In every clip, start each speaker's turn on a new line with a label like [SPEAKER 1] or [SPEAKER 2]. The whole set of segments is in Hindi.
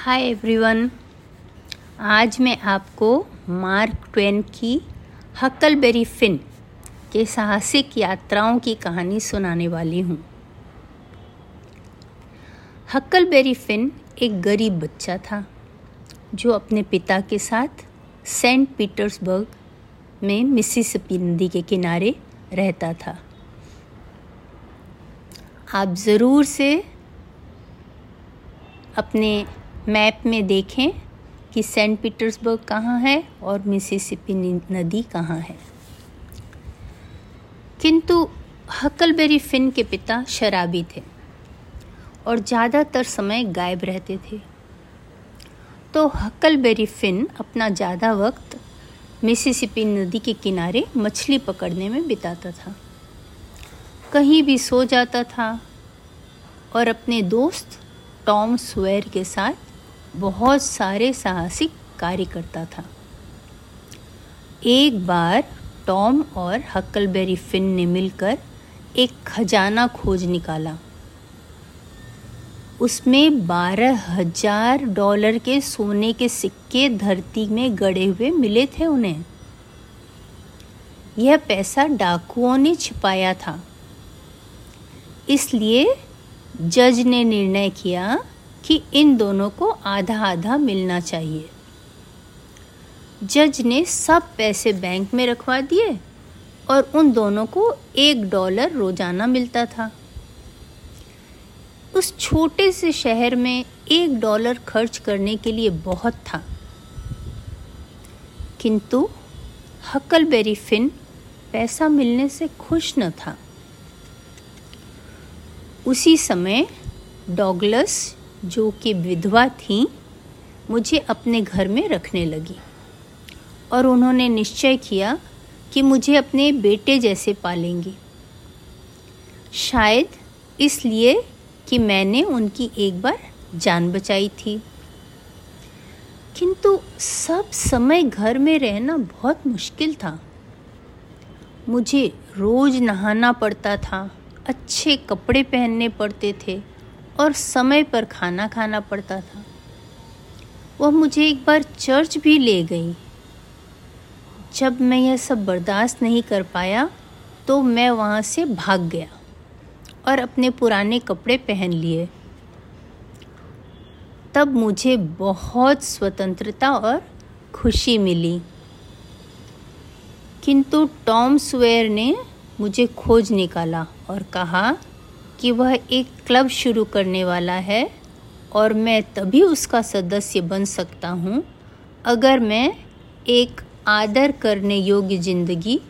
[SPEAKER 1] Hi everyone. आज मैं आपको मार्क ट्वेन की हकलबेरी फिन के साहसिक यात्राओं की कहानी सुनाने वाली हूँ। हकलबेरी फिन एक गरीब बच्चा था, जो अपने पिता के साथ सेंट पीटर्सबर्ग में मिसिसिपी नदी के किनारे रहता था। आप ज़रूर से अपने मैप में देखें कि सेंट पीटर्सबर्ग कहाँ है और मिसिसिपी नदी कहाँ है। किंतु हकलबेरी फिन के पिता शराबी थे और ज़्यादातर समय गायब रहते थे। तो हकलबेरी फिन अपना ज़्यादा वक्त मिसिसिपी नदी के किनारे मछली पकड़ने में बिताता था। कहीं भी सो जाता था और अपने दोस्त टॉम स्वेयर के साथ बहुत सारे साहसिक कार्य करता था। एक बार टॉम और हक्कलबेरी फिन ने मिलकर एक खजाना खोज निकाला। उसमें बारह हज़ार डॉलर के सोने के सिक्के धरती में गड़े हुए मिले थे उन्हें। यह पैसा डाकुओं ने छिपाया था। इसलिए जज ने निर्णय किया कि इन दोनों को आधा आधा मिलना चाहिए। जज ने सब पैसे बैंक में रखवा दिए और उन दोनों को एक डॉलर रोज़ाना मिलता था। उस छोटे से शहर में एक डॉलर खर्च करने के लिए बहुत था। किंतु हकलबेरी फिन पैसा मिलने से खुश न था। उसी समय डॉगलस जो कि विधवा थी, मुझे अपने घर में रखने लगी। और उन्होंने निश्चय किया कि मुझे अपने बेटे जैसे पालेंगी। शायद इसलिए कि मैंने उनकी एक बार जान बचाई थी। किंतु सब समय घर में रहना बहुत मुश्किल था। मुझे रोज नहाना पड़ता था, अच्छे कपड़े पहनने पड़ते थे और समय पर खाना खाना पड़ता था। वह मुझे एक बार चर्च भी ले गई। जब मैं यह सब बर्दाश्त नहीं कर पाया तो मैं वहाँ से भाग गया और अपने पुराने कपड़े पहन लिए। तब मुझे बहुत स्वतंत्रता और खुशी मिली। किंतु टॉम स्वेयर ने मुझे खोज निकाला और कहा कि वह एक क्लब शुरू करने वाला है और मैं तभी उसका सदस्य बन सकता हूँ अगर मैं एक आदर करने योग्य ज़िंदगी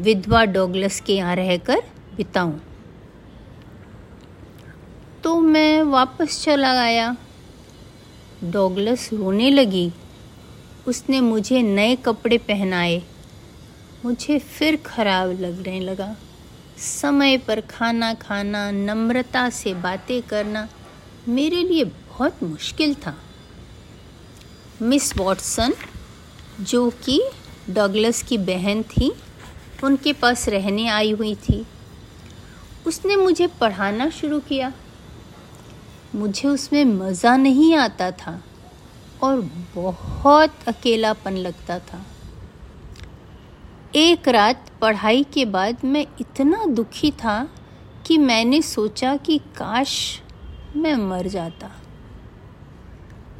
[SPEAKER 1] विधवा डॉगलस के यहाँ रहकर बिताऊं। तो मैं वापस चला गया डॉगलस रोने लगी। उसने मुझे नए कपड़े पहनाए। मुझे फिर खराब लगने लगा। समय पर खाना खाना, नम्रता से बातें करना मेरे लिए बहुत मुश्किल था। मिस वॉटसन, जो कि डगलस की बहन थी, उनके पास रहने आई हुई थी। उसने मुझे पढ़ाना शुरू किया। मुझे उसमें मज़ा नहीं आता था और बहुत अकेलापन लगता था। एक रात पढ़ाई के बाद मैं इतना दुखी था कि मैंने सोचा कि काश मैं मर जाता।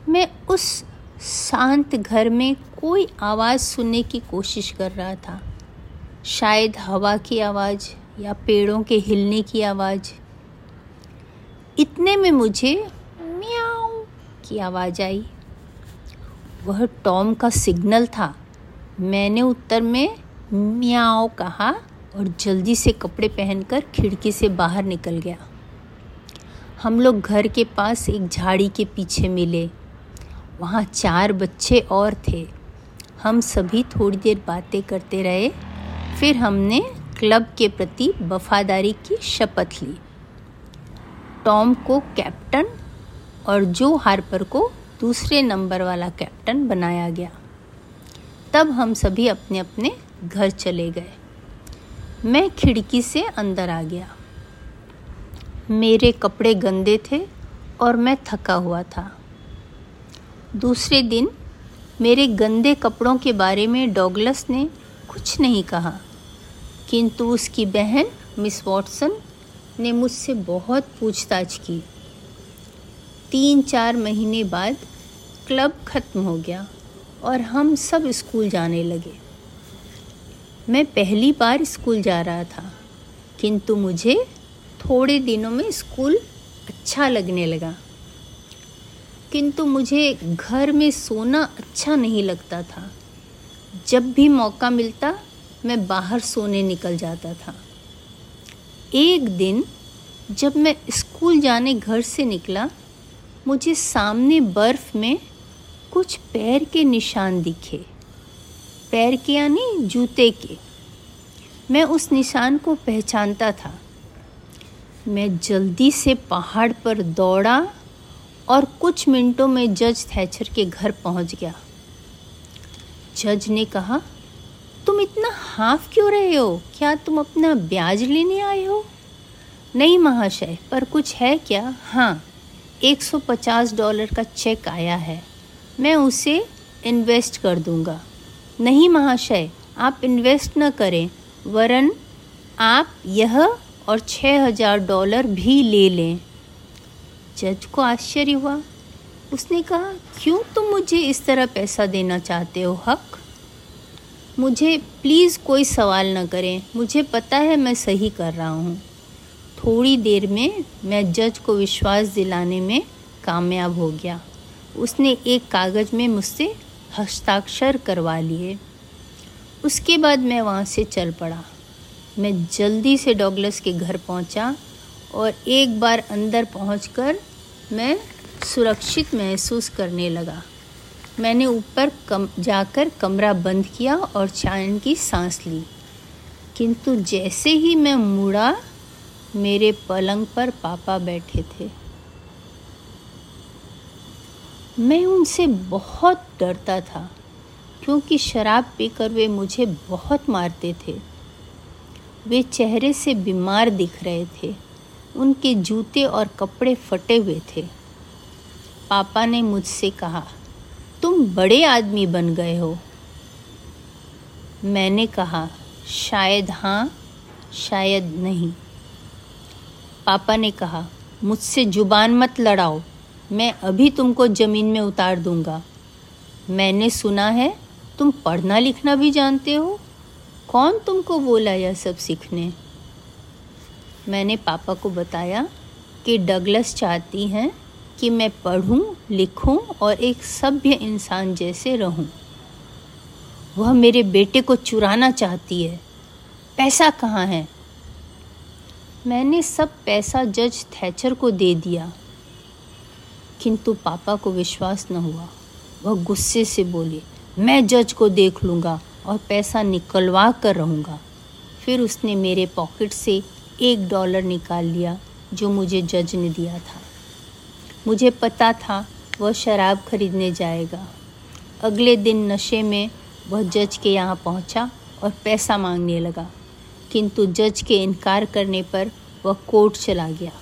[SPEAKER 1] मैं उस शांत घर में कोई आवाज़ सुनने की कोशिश कर रहा था। शायद हवा की आवाज़ या पेड़ों के हिलने की आवाज़। इतने में मुझे म्याऊ की आवाज़ आई। वह टॉम का सिग्नल था। मैंने उत्तर में म्याओ कहा और जल्दी से कपड़े पहनकर खिड़की से बाहर निकल गया। हम लोग घर के पास एक झाड़ी के पीछे मिले। वहाँ चार बच्चे और थे। हम सभी थोड़ी देर बातें करते रहे। फिर हमने क्लब के प्रति वफादारी की शपथ ली। टॉम को कैप्टन और जो हार्पर को दूसरे नंबर वाला कैप्टन बनाया गया। तब हम सभी अपने अपने घर चले गए। मैं खिड़की से अंदर आ गया। मेरे कपड़े गंदे थे और मैं थका हुआ था। दूसरे दिन मेरे गंदे कपड़ों के बारे में डॉगलस ने कुछ नहीं कहा, किंतु उसकी बहन, मिस वॉटसन, ने मुझसे बहुत पूछताछ की। तीन चार महीने बाद क्लब ख़त्म हो गया और हम सब स्कूल जाने लगे। मैं पहली बार स्कूल जा रहा था, किंतु मुझे थोड़े दिनों में स्कूल अच्छा लगने लगा। किंतु मुझे घर में सोना अच्छा नहीं लगता था। जब भी मौका मिलता, मैं बाहर सोने निकल जाता था। एक दिन, जब मैं स्कूल जाने घर से निकला, मुझे सामने बर्फ़ में कुछ पैर के निशान दिखे। पैर के यानी जूते के। मैं उस निशान को पहचानता था। मैं जल्दी से पहाड़ पर दौड़ा और कुछ मिनटों में जज थैचर के घर पहुँच गया। जज ने कहा, तुम इतना हाफ़ क्यों रहे हो? क्या तुम अपना ब्याज लेने आए हो? नहीं महाशय, पर कुछ है क्या? हाँ 150 डॉलर का चेक आया है। मैं उसे इन्वेस्ट कर दूँगा। नहीं महाशय, आप इन्वेस्ट न करें, वरन आप यह और छः हज़ार डॉलर भी ले लें। जज को आश्चर्य हुआ। उसने कहा, क्यों तुम मुझे इस तरह पैसा देना चाहते हो, हक? मुझे प्लीज़ कोई सवाल न करें। मुझे पता है मैं सही कर रहा हूँ। थोड़ी देर में मैं जज को विश्वास दिलाने में कामयाब हो गया। उसने एक कागज़ में मुझसे हस्ताक्षर करवा लिए। उसके बाद मैं वहाँ से चल पड़ा। मैं जल्दी से डॉगलस के घर पहुँचा और एक बार अंदर पहुँच मैं सुरक्षित महसूस करने लगा। मैंने ऊपर कम, जाकर कमरा बंद किया और चैन की सांस ली। किंतु जैसे ही मैं मुड़ा, मेरे पलंग पर पापा बैठे थे। मैं उनसे बहुत डरता था, क्योंकि शराब पीकर वे मुझे बहुत मारते थे। वे चेहरे से बीमार दिख रहे थे, उनके जूते और कपड़े फटे हुए थे। पापा ने मुझसे कहा, तुम बड़े आदमी बन गए हो। मैंने कहा, शायद हाँ शायद नहीं। पापा ने कहा, मुझसे ज़ुबान मत लड़ाओ। मैं अभी तुमको ज़मीन में उतार दूँगा। मैंने सुना है तुम पढ़ना लिखना भी जानते हो। कौन तुमको बोला यह सब सीखने? मैंने पापा को बताया कि डगलस चाहती हैं कि मैं पढ़ूं, लिखूं और एक सभ्य इंसान जैसे रहूँ। वह मेरे बेटे को चुराना चाहती है। पैसा कहाँ है? मैंने सब पैसा जज थैचर को दे दिया। किंतु पापा को विश्वास न हुआ। वह गुस्से से बोले, मैं जज को देख लूँगा और पैसा निकलवा कर रहूँगा। फिर उसने मेरे पॉकेट से एक डॉलर निकाल लिया, जो मुझे जज ने दिया था। मुझे पता था वह शराब खरीदने जाएगा। अगले दिन नशे में वह जज के यहाँ पहुँचा और पैसा मांगने लगा। किंतु जज के इनकार करने पर वह कोर्ट चला गया।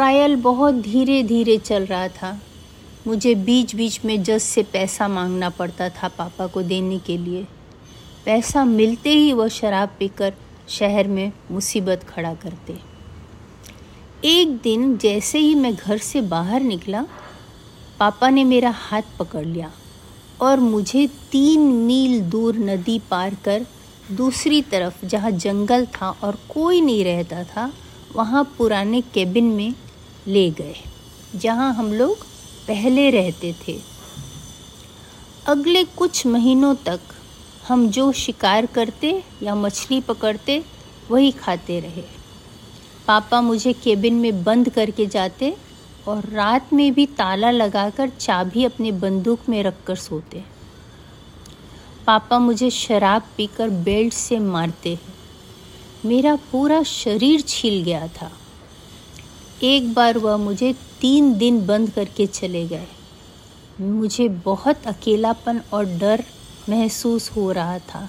[SPEAKER 1] ट्रायल बहुत धीरे धीरे चल रहा था। मुझे बीच बीच में जज से पैसा मांगना पड़ता था पापा को देने के लिए। पैसा मिलते ही वह शराब पीकर शहर में मुसीबत खड़ा करते। एक दिन जैसे ही मैं घर से बाहर निकला, पापा ने मेरा हाथ पकड़ लिया और मुझे तीन मील दूर नदी पार कर दूसरी तरफ़, जहाँ जंगल था और कोई नहीं रहता था, वहाँ पुराने केबिन में ले गए, जहाँ हम लोग पहले रहते थे। अगले कुछ महीनों तक हम जो शिकार करते या मछली पकड़ते, वही खाते रहे। पापा मुझे केबिन में बंद करके जाते और रात में भी ताला लगाकर चाबी अपने बंदूक में रखकर सोते। पापा मुझे शराब पीकर बेल्ट से मारते मेरा पूरा शरीर छिल गया था। एक बार वह मुझे तीन दिन बंद करके चले गए। मुझे बहुत अकेलापन और डर महसूस हो रहा था।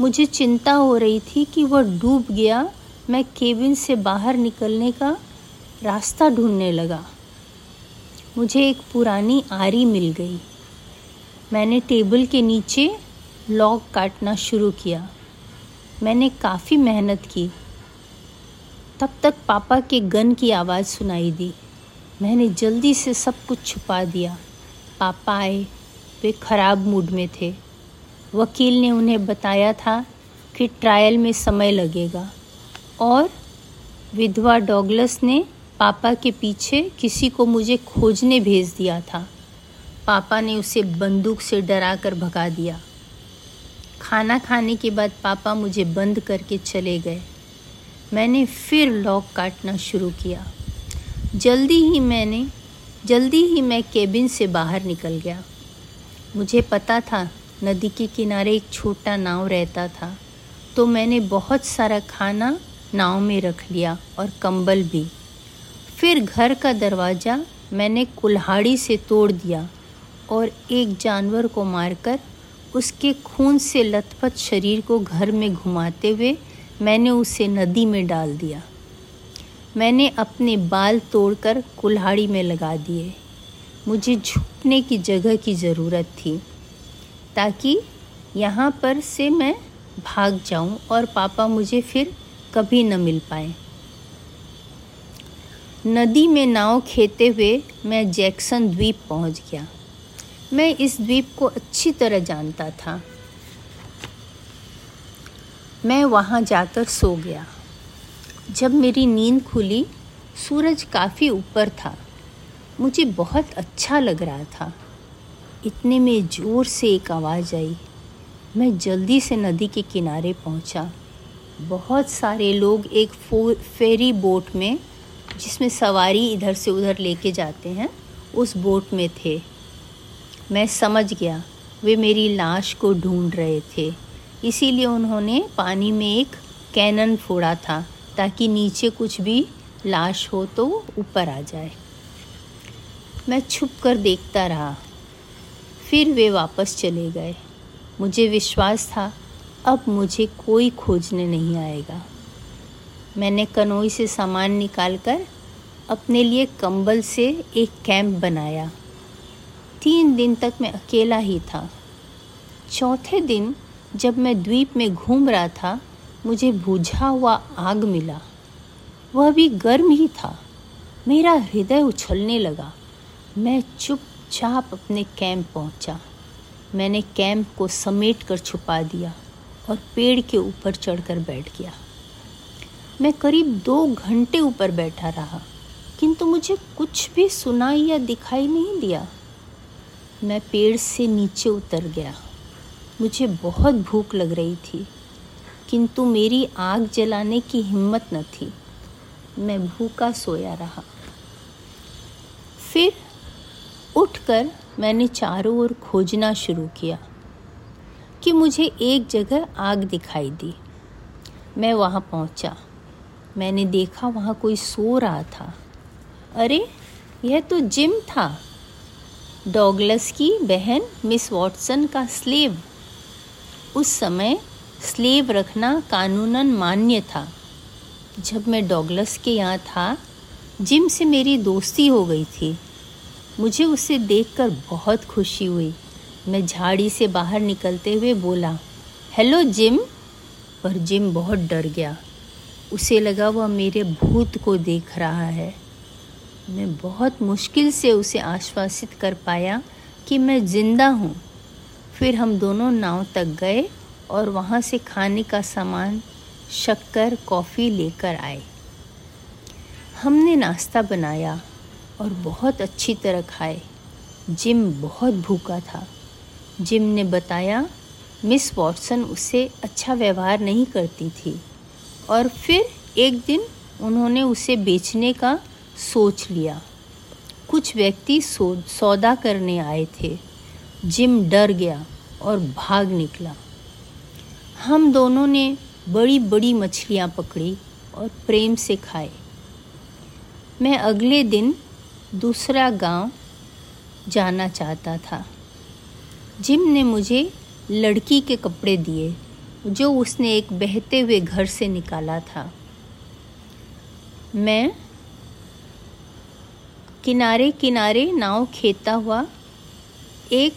[SPEAKER 1] मुझे चिंता हो रही थी कि वह डूब गया, मैं केबिन से बाहर निकलने का रास्ता ढूँढने लगा। मुझे एक पुरानी आरी मिल गई। मैंने टेबल के नीचे लॉग काटना शुरू किया। मैंने काफ़ी मेहनत की। तब तक पापा के गन की आवाज़ सुनाई दी। मैंने जल्दी से सब कुछ छुपा दिया। पापा आए, वे ख़राब मूड में थे। वकील ने उन्हें बताया था कि ट्रायल में समय लगेगा। और विधवा डॉगलस ने पापा के पीछे किसी को मुझे खोजने भेज दिया था। पापा ने उसे बंदूक से डरा कर भगा दिया। खाना खाने के बाद पापा मुझे बंद करके चले गए। मैंने फिर लॉक काटना शुरू किया। जल्दी ही मैंने, जल्दी ही मैं केबिन से बाहर निकल गया। मुझे पता था नदी के किनारे एक छोटा नाव रहता था तो मैंने बहुत सारा खाना नाव में रख लिया और कंबल भी। फिर घर का दरवाज़ा मैंने कुल्हाड़ी से तोड़ दिया और एक जानवर को मारकर उसके खून से लथपथ शरीर को घर में घुमाते हुए मैंने उसे नदी में डाल दिया। मैंने अपने बाल तोड़कर कुल्हाड़ी में लगा दिए। मुझे झुकने की जगह की ज़रूरत थी, ताकि यहाँ पर से मैं भाग जाऊँ और पापा मुझे फिर कभी न मिल पाए। नदी में नाव खेते हुए मैं जैक्सन द्वीप पहुँच गया। मैं इस द्वीप को अच्छी तरह जानता था। मैं वहाँ जाकर सो गया। जब मेरी नींद खुली, सूरज काफ़ी ऊपर था। मुझे बहुत अच्छा लग रहा था। इतने में ज़ोर से एक आवाज़ आई। मैं जल्दी से नदी के किनारे पहुँचा। बहुत सारे लोग एक फेरी बोट में, जिसमें सवारी इधर से उधर लेके जाते हैं, उस बोट में थे। मैं समझ गया, वे मेरी लाश को ढूंढ रहे थे। इसीलिए उन्होंने पानी में एक कैनन फोड़ा था, ताकि नीचे कुछ भी लाश हो तो ऊपर आ जाए। मैं छुप कर देखता रहा। फिर वे वापस चले गए। मुझे विश्वास था, अब मुझे कोई खोजने नहीं आएगा। मैंने कनोई से सामान निकालकर अपने लिए कंबल से एक कैंप बनाया। तीन दिन तक मैं अकेला ही था। चौथे दिन जब मैं द्वीप में घूम रहा था, मुझे बुझा हुआ आग मिला। वह भी गर्म ही था। मेरा हृदय उछलने लगा। मैं चुपचाप अपने कैंप पहुँचा। मैंने कैंप को समेट कर छुपा दिया और पेड़ के ऊपर चढ़कर बैठ गया। मैं करीब दो घंटे ऊपर बैठा रहा, किंतु मुझे कुछ भी सुनाई या दिखाई नहीं दिया। मैं पेड़ से नीचे उतर गया। मुझे बहुत भूख लग रही थी, किंतु मेरी आग जलाने की हिम्मत न थी। मैं भूखा सोया रहा। फिर उठकर मैंने चारों ओर खोजना शुरू किया कि मुझे एक जगह आग दिखाई दी। मैं वहाँ पहुँचा। मैंने देखा वहाँ कोई सो रहा था। अरे, यह तो जिम था। डॉगलस की बहन मिस वॉटसन का स्लेव उस समय स्लेव रखना कानूनन मान्य था। जब मैं डॉगलस के यहाँ था, जिम से मेरी दोस्ती हो गई थी। मुझे उसे देखकर बहुत खुशी हुई। मैं झाड़ी से बाहर निकलते हुए बोला, हेलो जिम। पर जिम बहुत डर गया। उसे लगा वह मेरे भूत को देख रहा है। मैं बहुत मुश्किल से उसे आश्वासित कर पाया कि मैं ज़िंदा हूँ। फिर हम दोनों नाव तक गए और वहाँ से खाने का सामान, शक्कर, कॉफ़ी लेकर आए। हमने नाश्ता बनाया और बहुत अच्छी तरह खाए। जिम बहुत भूखा था। जिम ने बताया, मिस वॉटसन उससे अच्छा व्यवहार नहीं करती थी। और फिर एक दिन उन्होंने उसे बेचने का सोच लिया। कुछ व्यक्ति सौदा करने आए थे। जिम डर गया और भाग निकला। हम दोनों ने बड़ी बड़ी मछलियाँ पकड़ी और प्रेम से खाए। मैं अगले दिन दूसरा गाँव जाना चाहता था। जिम ने मुझे लड़की के कपड़े दिए, जो उसने एक बहते हुए घर से निकाला था। मैं किनारे किनारे नाव खेता हुआ एक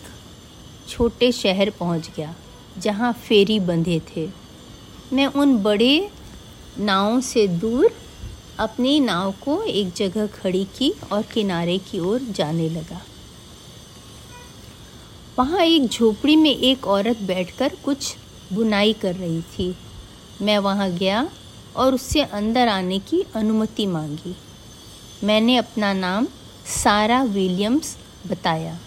[SPEAKER 1] छोटे शहर पहुँच गया, जहाँ फेरी बंधे थे। मैं उन बड़े नावों से दूर अपनी नाव को एक जगह खड़ी की और किनारे की ओर जाने लगा। वहाँ एक झोपड़ी में एक औरत बैठकर कुछ बुनाई कर रही थी। मैं वहाँ गया और उससे अंदर आने की अनुमति मांगी। मैंने अपना नाम सारा विलियम्स बताया।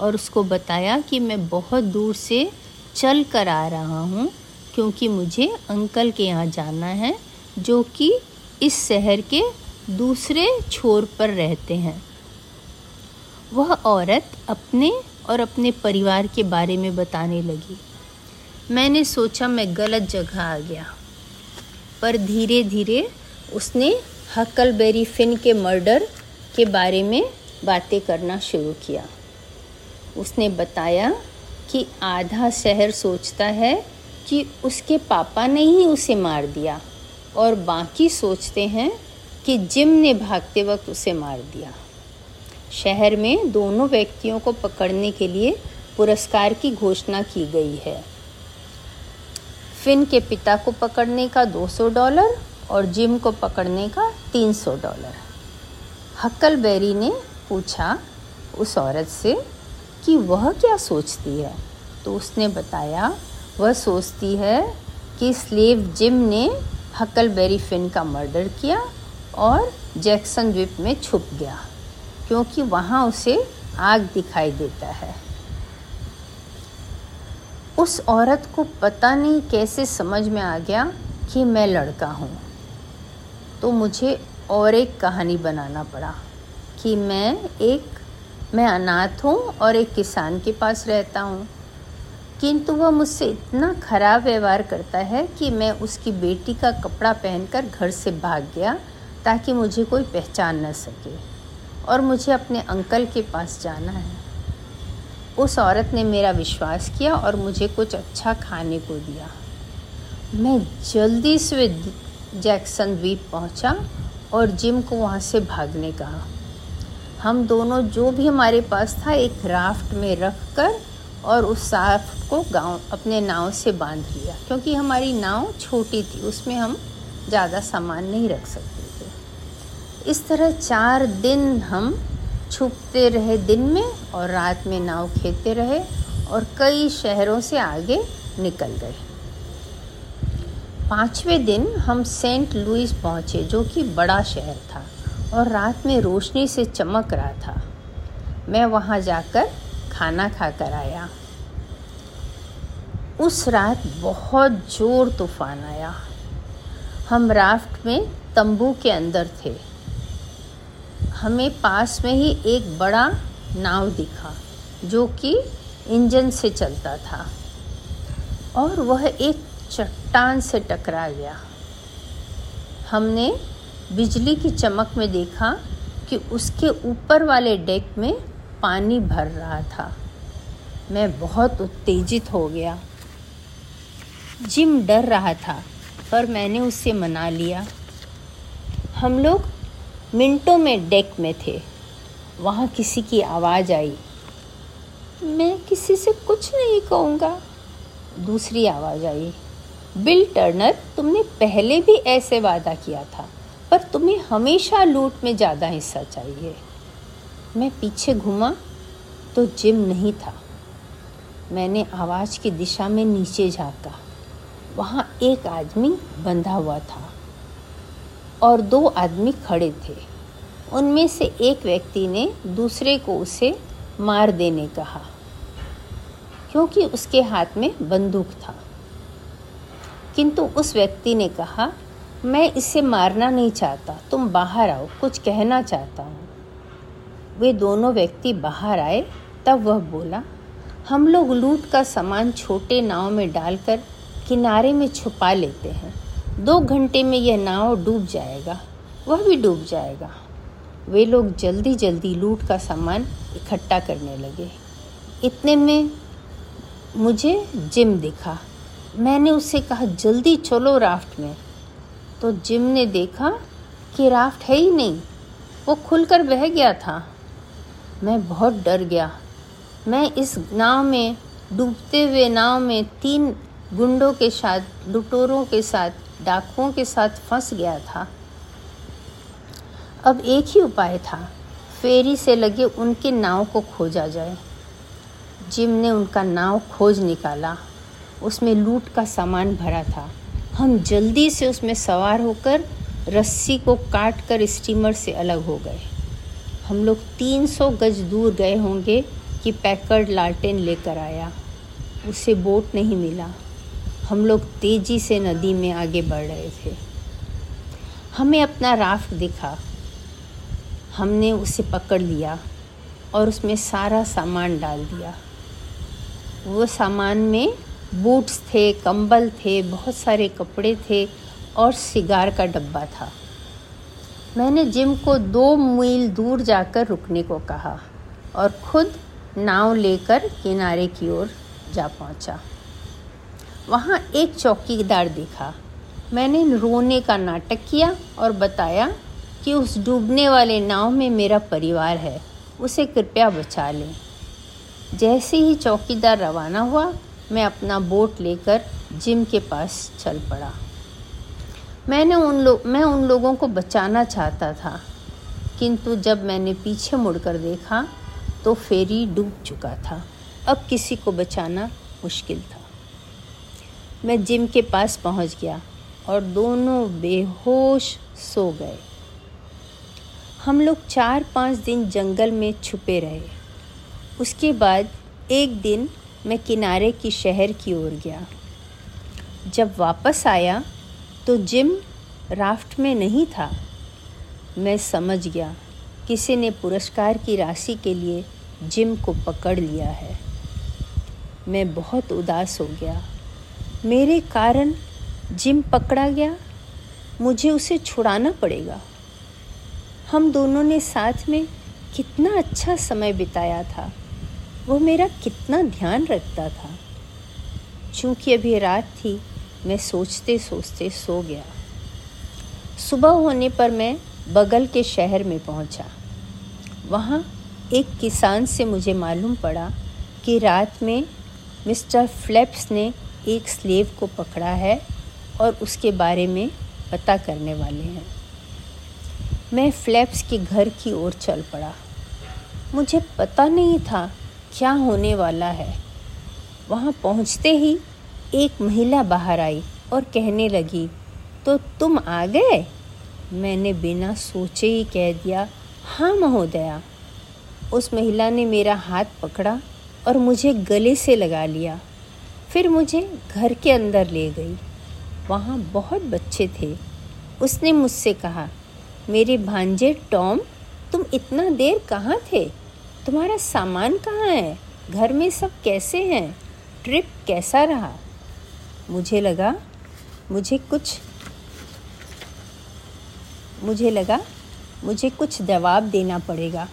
[SPEAKER 1] और उसको बताया कि मैं बहुत दूर से चल कर आ रहा हूँ, क्योंकि मुझे अंकल के यहाँ जाना है, जो कि इस शहर के दूसरे छोर पर रहते हैं। वह औरत अपने और अपने परिवार के बारे में बताने लगी। मैंने सोचा मैं गलत जगह आ गया, पर धीरे धीरे उसने हकलबेरी फिन के मर्डर के बारे में बातें करना शुरू किया। उसने बताया कि आधा शहर सोचता है कि उसके पापा ने ही उसे मार दिया और बाकी सोचते हैं कि जिम ने भागते वक्त उसे मार दिया। शहर में दोनों व्यक्तियों को पकड़ने के लिए पुरस्कार की घोषणा की गई है। फिन के पिता को पकड़ने का 200 डॉलर और जिम को पकड़ने का 300 डॉलर। हक्कलबेरी ने पूछा, उस औरत से कि वह क्या सोचती है? तो उसने बताया, वह सोचती है कि स्लेव जिम ने हकलबेरी फिन का मर्डर किया और जैक्सन द्वीप में छुप गया, क्योंकि वहाँ उसे आग दिखाई देता है। उस औरत को पता नहीं कैसे समझ में आ गया कि मैं लड़का हूँ। तो मुझे और एक कहानी बनाना पड़ा कि मैं एक मैं अनाथ हूँ और एक किसान के पास रहता हूँ। किंतु वह मुझसे इतना खराब व्यवहार करता है कि मैं उसकी बेटी का कपड़ा पहनकर घर से भाग गया ताकि मुझे कोई पहचान न सके और मुझे अपने अंकल के पास जाना है। उस औरत ने मेरा विश्वास किया और मुझे कुछ अच्छा खाने को दिया। मैं जल्दी से जैक्सन द्वीप पहुँचा और जिम को वहाँ से भागने कहा। हम दोनों जो भी हमारे पास था, एक राफ्ट में रख कर और उस राफ्ट को गाँव, अपने नाव से बाँध लिया। क्योंकि हमारी नाव छोटी थी, उसमें हम ज़्यादा सामान नहीं रख सकते थे। इस तरह चार दिन हम छुपते रहे दिन में और रात में नाव खेते रहे और कई शहरों से आगे निकल गए। पाँचवें दिन हम सेंट लुइस पहुँचे, जो कि बड़ा शहर था। और रात में रोशनी से चमक रहा था। मैं वहाँ जाकर खाना खाकर आया। उस रात बहुत ज़ोर तूफ़ान आया। हम राफ्ट में तंबू के अंदर थे। हमें पास में ही एक बड़ा नाव दिखा, जो कि इंजन से चलता था। और वह एक चट्टान से टकरा गया। हमने बिजली की चमक में देखा कि उसके ऊपर वाले डेक में पानी भर रहा था। मैं बहुत उत्तेजित हो गया। जिम डर रहा था, पर मैंने उससे मना लिया। हम लोग मिनटों में डेक में थे। वहाँ किसी की आवाज़ आई। मैं किसी से कुछ नहीं कहूँगा। दूसरी आवाज़ आई। बिल टर्नर, तुमने पहले भी ऐसे वादा किया था। पर तुम्हें हमेशा लूट में ज़्यादा हिस्सा चाहिए। मैं पीछे घूमा तो जिम नहीं था। मैंने आवाज़ की दिशा में नीचे झाँका। वहाँ एक आदमी बंधा हुआ था और दो आदमी खड़े थे। उनमें से एक व्यक्ति ने दूसरे को उसे मार देने कहा, क्योंकि उसके हाथ में बंदूक था। किंतु उस व्यक्ति ने कहा मैं इसे मारना नहीं चाहता। तुम बाहर आओ, कुछ कहना चाहता हूँ। वे दोनों व्यक्ति बाहर आए, तब वह बोला, हम लोग लूट का सामान छोटे नाव में डालकर किनारे में छुपा लेते हैं। दो घंटे में यह नाव डूब जाएगा, वह भी डूब जाएगा। वे लोग जल्दी जल्दी लूट का सामान इकट्ठा करने लगे। इतने में मुझे जिम दिखा। मैंने उससे कहा, जल्दी चलो राफ्ट में। तो जिम ने देखा कि राफ्ट है ही नहीं। वो खुलकर बह गया था। मैं बहुत डर गया। मैं इस नाव में, डूबते हुए नाव में तीन गुंडों के साथ, लुटोरों के साथ, डाकुओं के साथ फंस गया था। अब एक ही उपाय था। फेरी से लगे उनके नाव को खोजा जाए। जिम ने उनका नाव खोज निकाला। उसमें लूट का सामान भरा था। हम जल्दी से उसमें सवार होकर रस्सी को काट कर स्टीमर से अलग हो गए। हम लोग 300 गज दूर गए होंगे कि पैकर्ड लालटेन लेकर आया। उसे बोट नहीं मिला। हम लोग तेज़ी से नदी में आगे बढ़ रहे थे। हमें अपना राफ्ट दिखा। हमने उसे पकड़ लिया और उसमें सारा सामान डाल दिया। वो सामान में बूट्स थे, कंबल थे, बहुत सारे कपड़े थे और सिगार का डब्बा था। मैंने जिम को दो मील दूर जाकर रुकने को कहा और खुद नाव लेकर किनारे की ओर जा पहुँचा। वहाँ एक चौकीदार देखा। मैंने रोने का नाटक किया और बताया कि उस डूबने वाले नाव में मेरा परिवार है, उसे कृपया बचा लें। जैसे ही चौकीदार रवाना हुआ मैं अपना बोट लेकर जिम के पास चल पड़ा। मैंने उन लोग मैं उन लोगों को बचाना चाहता था, किंतु जब मैंने पीछे मुड़कर देखा तो फेरी डूब चुका था। अब किसी को बचाना मुश्किल था। मैं जिम के पास पहुँच गया और दोनों बेहोश सो गए। हम लोग चार पाँच दिन जंगल में छुपे रहे। उसके बाद एक दिन मैं किनारे की शहर की ओर गया। जब वापस आया तो जिम राफ्ट में नहीं था। मैं समझ गया किसी ने पुरस्कार की राशि के लिए जिम को पकड़ लिया है। मैं बहुत उदास हो गया। मेरे कारण जिम पकड़ा गया? मुझे उसे छुड़ाना पड़ेगा। हम दोनों ने साथ में कितना अच्छा समय बिताया था। वो मेरा कितना ध्यान रखता था। चूँकि अभी रात थी, मैं सोचते सोचते सो गया। सुबह होने पर मैं बगल के शहर में पहुँचा। वहाँ एक किसान से मुझे मालूम पड़ा कि रात में मिस्टर फ्लैप्स ने एक स्लेव को पकड़ा है और उसके बारे में पता करने वाले हैं। मैं फ्लैप्स के घर की ओर चल पड़ा। मुझे पता नहीं था क्या होने वाला है? वहाँ पहुँचते ही एक महिला बाहर आई और कहने लगी तो तुम आ गए? मैंने बिना सोचे ही कह दिया हाँ महोदया। उस महिला ने मेरा हाथ पकड़ा और मुझे गले से लगा लिया। फिर मुझे घर के अंदर ले गई। वहाँ बहुत बच्चे थे। उसने मुझसे कहा, मेरे भांजे टॉम, तुम इतना देर कहाँ थे? तुम्हारा सामान कहाँ है? घर में सब कैसे हैं? ट्रिप कैसा रहा? मुझे लगा, मुझे कुछ, मुझे लगा, मुझे कुछ जवाब देना पड़ेगा।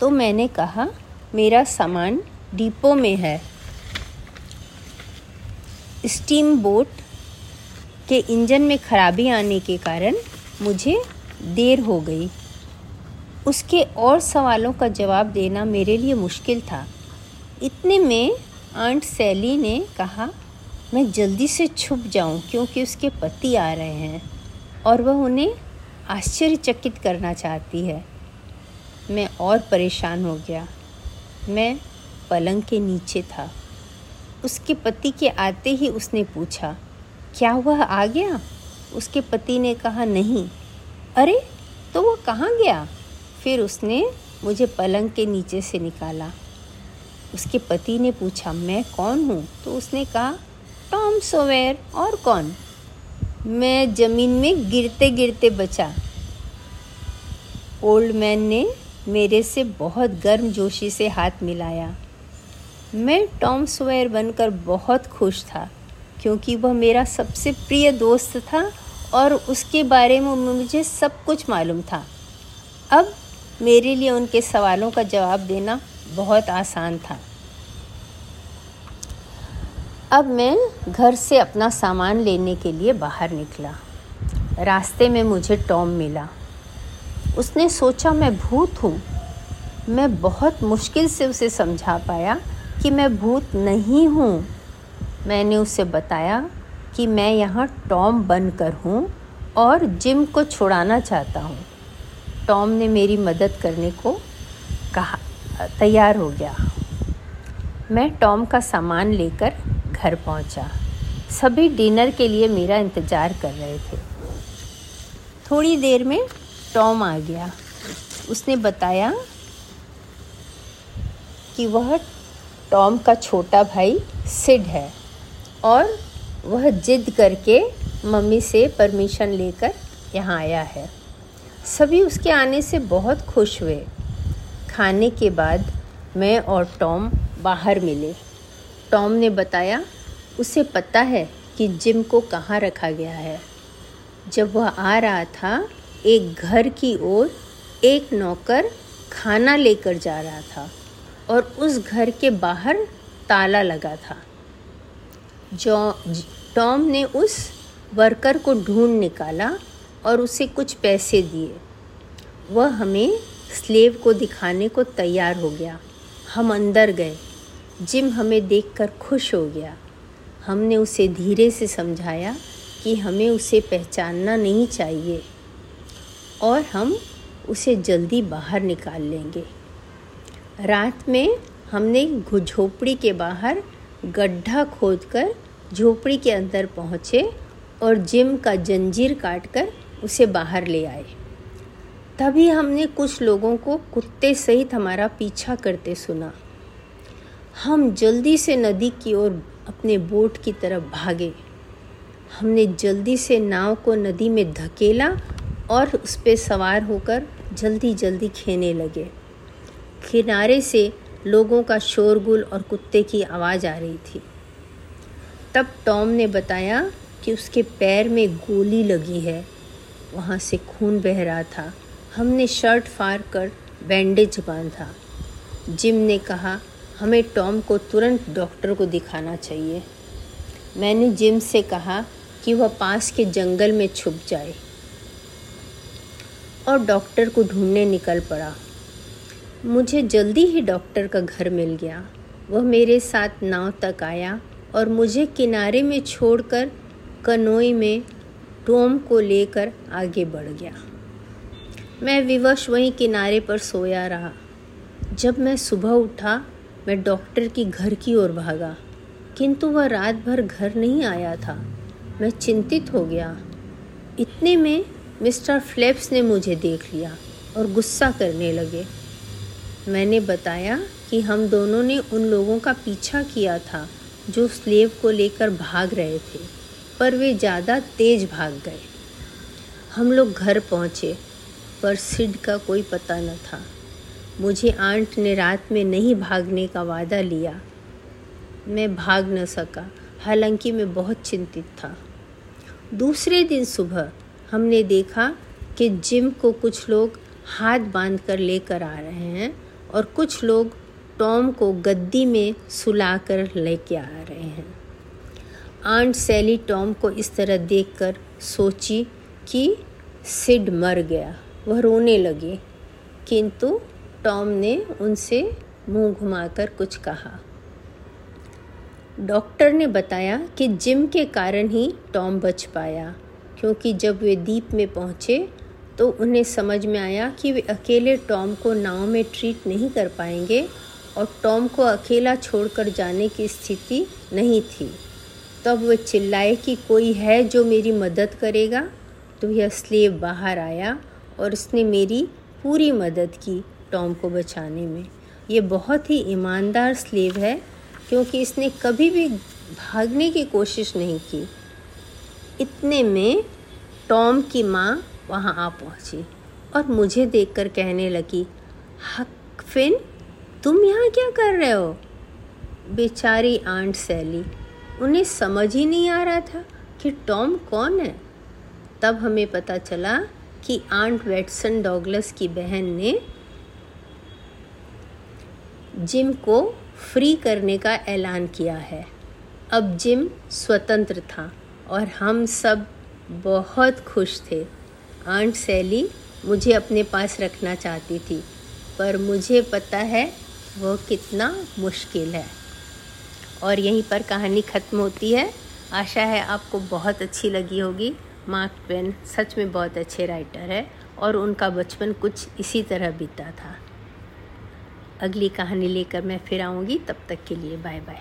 [SPEAKER 1] तो मैंने कहा, मेरा सामान डिपो में है। स्टीम बोट के इंजन में खराबी आने के कारण मुझे देर हो गई। उसके और सवालों का जवाब देना मेरे लिए मुश्किल था। इतने में आंट सैली ने कहा, मैं जल्दी से छुप जाऊँ क्योंकि उसके पति आ रहे हैं और वह उन्हें आश्चर्यचकित करना चाहती है। मैं और परेशान हो गया। मैं पलंग के नीचे था। उसके पति के आते ही उसने पूछा, क्या वह आ गया? उसके पति ने कहा, नहीं अरे तो वो कहाँ गया? फिर उसने मुझे पलंग के नीचे से निकाला। उसके पति ने पूछा, मैं कौन हूँ? तो उसने कहा, टॉम सोवेर और कौन? मैं ज़मीन में गिरते गिरते बचा। ओल्ड मैन ने मेरे से बहुत गर्म जोशी से हाथ मिलाया। मैं टॉम सोवेर बनकर बहुत खुश था, क्योंकि वह मेरा सबसे प्रिय दोस्त था और उसके बारे में मुझे सब कुछ मालूम था। अब मेरे लिए उनके सवालों का जवाब देना बहुत आसान था। अब मैं घर से अपना सामान लेने के लिए बाहर निकला। रास्ते में मुझे टॉम मिला। उसने सोचा, मैं भूत हूँ। मैं बहुत मुश्किल से उसे समझा पाया कि मैं भूत नहीं हूँ। मैंने उसे बताया कि मैं यहाँ टॉम बनकर हूँ और जिम को छुड़ाना चाहता हूँ। टॉम ने मेरी मदद करने को कहा, तैयार हो गया। मैं टॉम का सामान लेकर घर पहुँचा। सभी डिनर के लिए मेरा इंतज़ार कर रहे थे। थोड़ी देर में टॉम आ गया। उसने बताया कि वह टॉम का छोटा भाई सिड है और वह जिद करके मम्मी से परमिशन लेकर यहाँ आया है। सभी उसके आने से बहुत खुश हुए। खाने के बाद मैं और टॉम बाहर मिले। टॉम ने बताया, उसे पता है कि जिम को कहाँ रखा गया है। जब वह आ रहा था, एक घर की ओर एक नौकर खाना लेकर जा रहा था और उस घर के बाहर ताला लगा था। जो टॉम ने उस वर्कर को ढूंढ निकाला और उसे कुछ पैसे दिए। वह हमें स्लेव को दिखाने को तैयार हो गया। हम अंदर गए। जिम हमें देखकर खुश हो गया। हमने उसे धीरे से समझाया कि हमें उसे पहचानना नहीं चाहिए और हम उसे जल्दी बाहर निकाल लेंगे। रात में हमने झोपड़ी के बाहर गड्ढा खोदकर झोपड़ी के अंदर पहुँचे और जिम का जंजीर काटकर उसे बाहर ले आए। तभी हमने कुछ लोगों को कुत्ते सहित हमारा पीछा करते सुना। हम जल्दी से नदी की ओर अपने बोट की तरफ़ भागे। हमने जल्दी से नाव को नदी में धकेला और उस पर सवार होकर जल्दी जल्दी खेने लगे। किनारे से लोगों का शोरगुल और कुत्ते की आवाज़ आ रही थी। तब टॉम ने बताया कि उसके पैर में गोली लगी है। वहाँ से खून बह रहा था। हमने शर्ट फाड़ कर बैंडेज बांधा। जिम ने कहा, हमें टॉम को तुरंत डॉक्टर को दिखाना चाहिए। मैंने जिम से कहा कि वह पास के जंगल में छुप जाए। और डॉक्टर को ढूँढने निकल पड़ा। मुझे जल्दी ही डॉक्टर का घर मिल गया। वह मेरे साथ नाव तक आया और मुझे किनारे में छोड़कर कनोई में टोम को लेकर आगे बढ़ गया। मैं विवश वहीं किनारे पर सोया रहा। जब मैं सुबह उठा, मैं डॉक्टर की घर की ओर भागा। किंतु वह रात भर घर नहीं आया था। मैं चिंतित हो गया। इतने में मिस्टर फ्लेप्स ने मुझे देख लिया और गुस्सा करने लगे। मैंने बताया कि हम दोनों ने उन लोगों का पीछा किया था, जो स्लेव को लेकर भाग रहे थे, पर वे ज़्यादा तेज भाग गए। हम लोग घर पहुँचे, पर सिड का कोई पता न था। मुझे आंट ने रात में नहीं भागने का वादा लिया। मैं भाग न सका, हालाँकि मैं बहुत चिंतित था। दूसरे दिन सुबह हमने देखा कि जिम को कुछ लोग हाथ बाँध कर लेकर आ रहे हैं। और कुछ लोग टॉम को गद्दी में सुलाकर लेके आ रहे हैं। आंट सैली टॉम को इस तरह देखकर सोची कि सिड मर गया। वह रोने लगे, किंतु टॉम ने उनसे मुँह घुमाकर कुछ कहा। डॉक्टर ने बताया कि जिम के कारण ही टॉम बच पाया, क्योंकि जब वे द्वीप में पहुँचे तो उन्हें समझ में आया कि वे अकेले टॉम को नाव में ट्रीट नहीं कर पाएँगे और टॉम को अकेला छोड़कर जाने की स्थिति नहीं थी। तब वह चिल्लाए कि कोई है जो मेरी मदद करेगा? तो यह स्लेव बाहर आया और उसने मेरी पूरी मदद की टॉम को बचाने में। ये बहुत ही ईमानदार स्लेव है, क्योंकि इसने कभी भी भागने की कोशिश नहीं की। इतने में टॉम की माँ वहाँ आ पहुँची और मुझे देखकर कहने लगी हक फिन तुम यहाँ क्या कर रहे हो? बेचारी आंट सैली, उन्हें समझ ही नहीं आ रहा था कि टॉम कौन है. तब हमें पता चला कि आंट वेटसन डॉगलस की बहन ने जिम को फ्री करने का ऐलान किया है। अब जिम स्वतंत्र था और हम सब बहुत खुश थे। आंट सैली मुझे अपने पास रखना चाहती थी, पर मुझे पता है वो कितना मुश्किल है। और यहीं पर कहानी ख़त्म होती है। आशा है आपको बहुत अच्छी लगी होगी। मार्क ट्वेन सच में बहुत अच्छे राइटर है और उनका बचपन कुछ इसी तरह बीता था। अगली कहानी लेकर मैं फिर आऊँगी, तब तक के लिए बाय बाय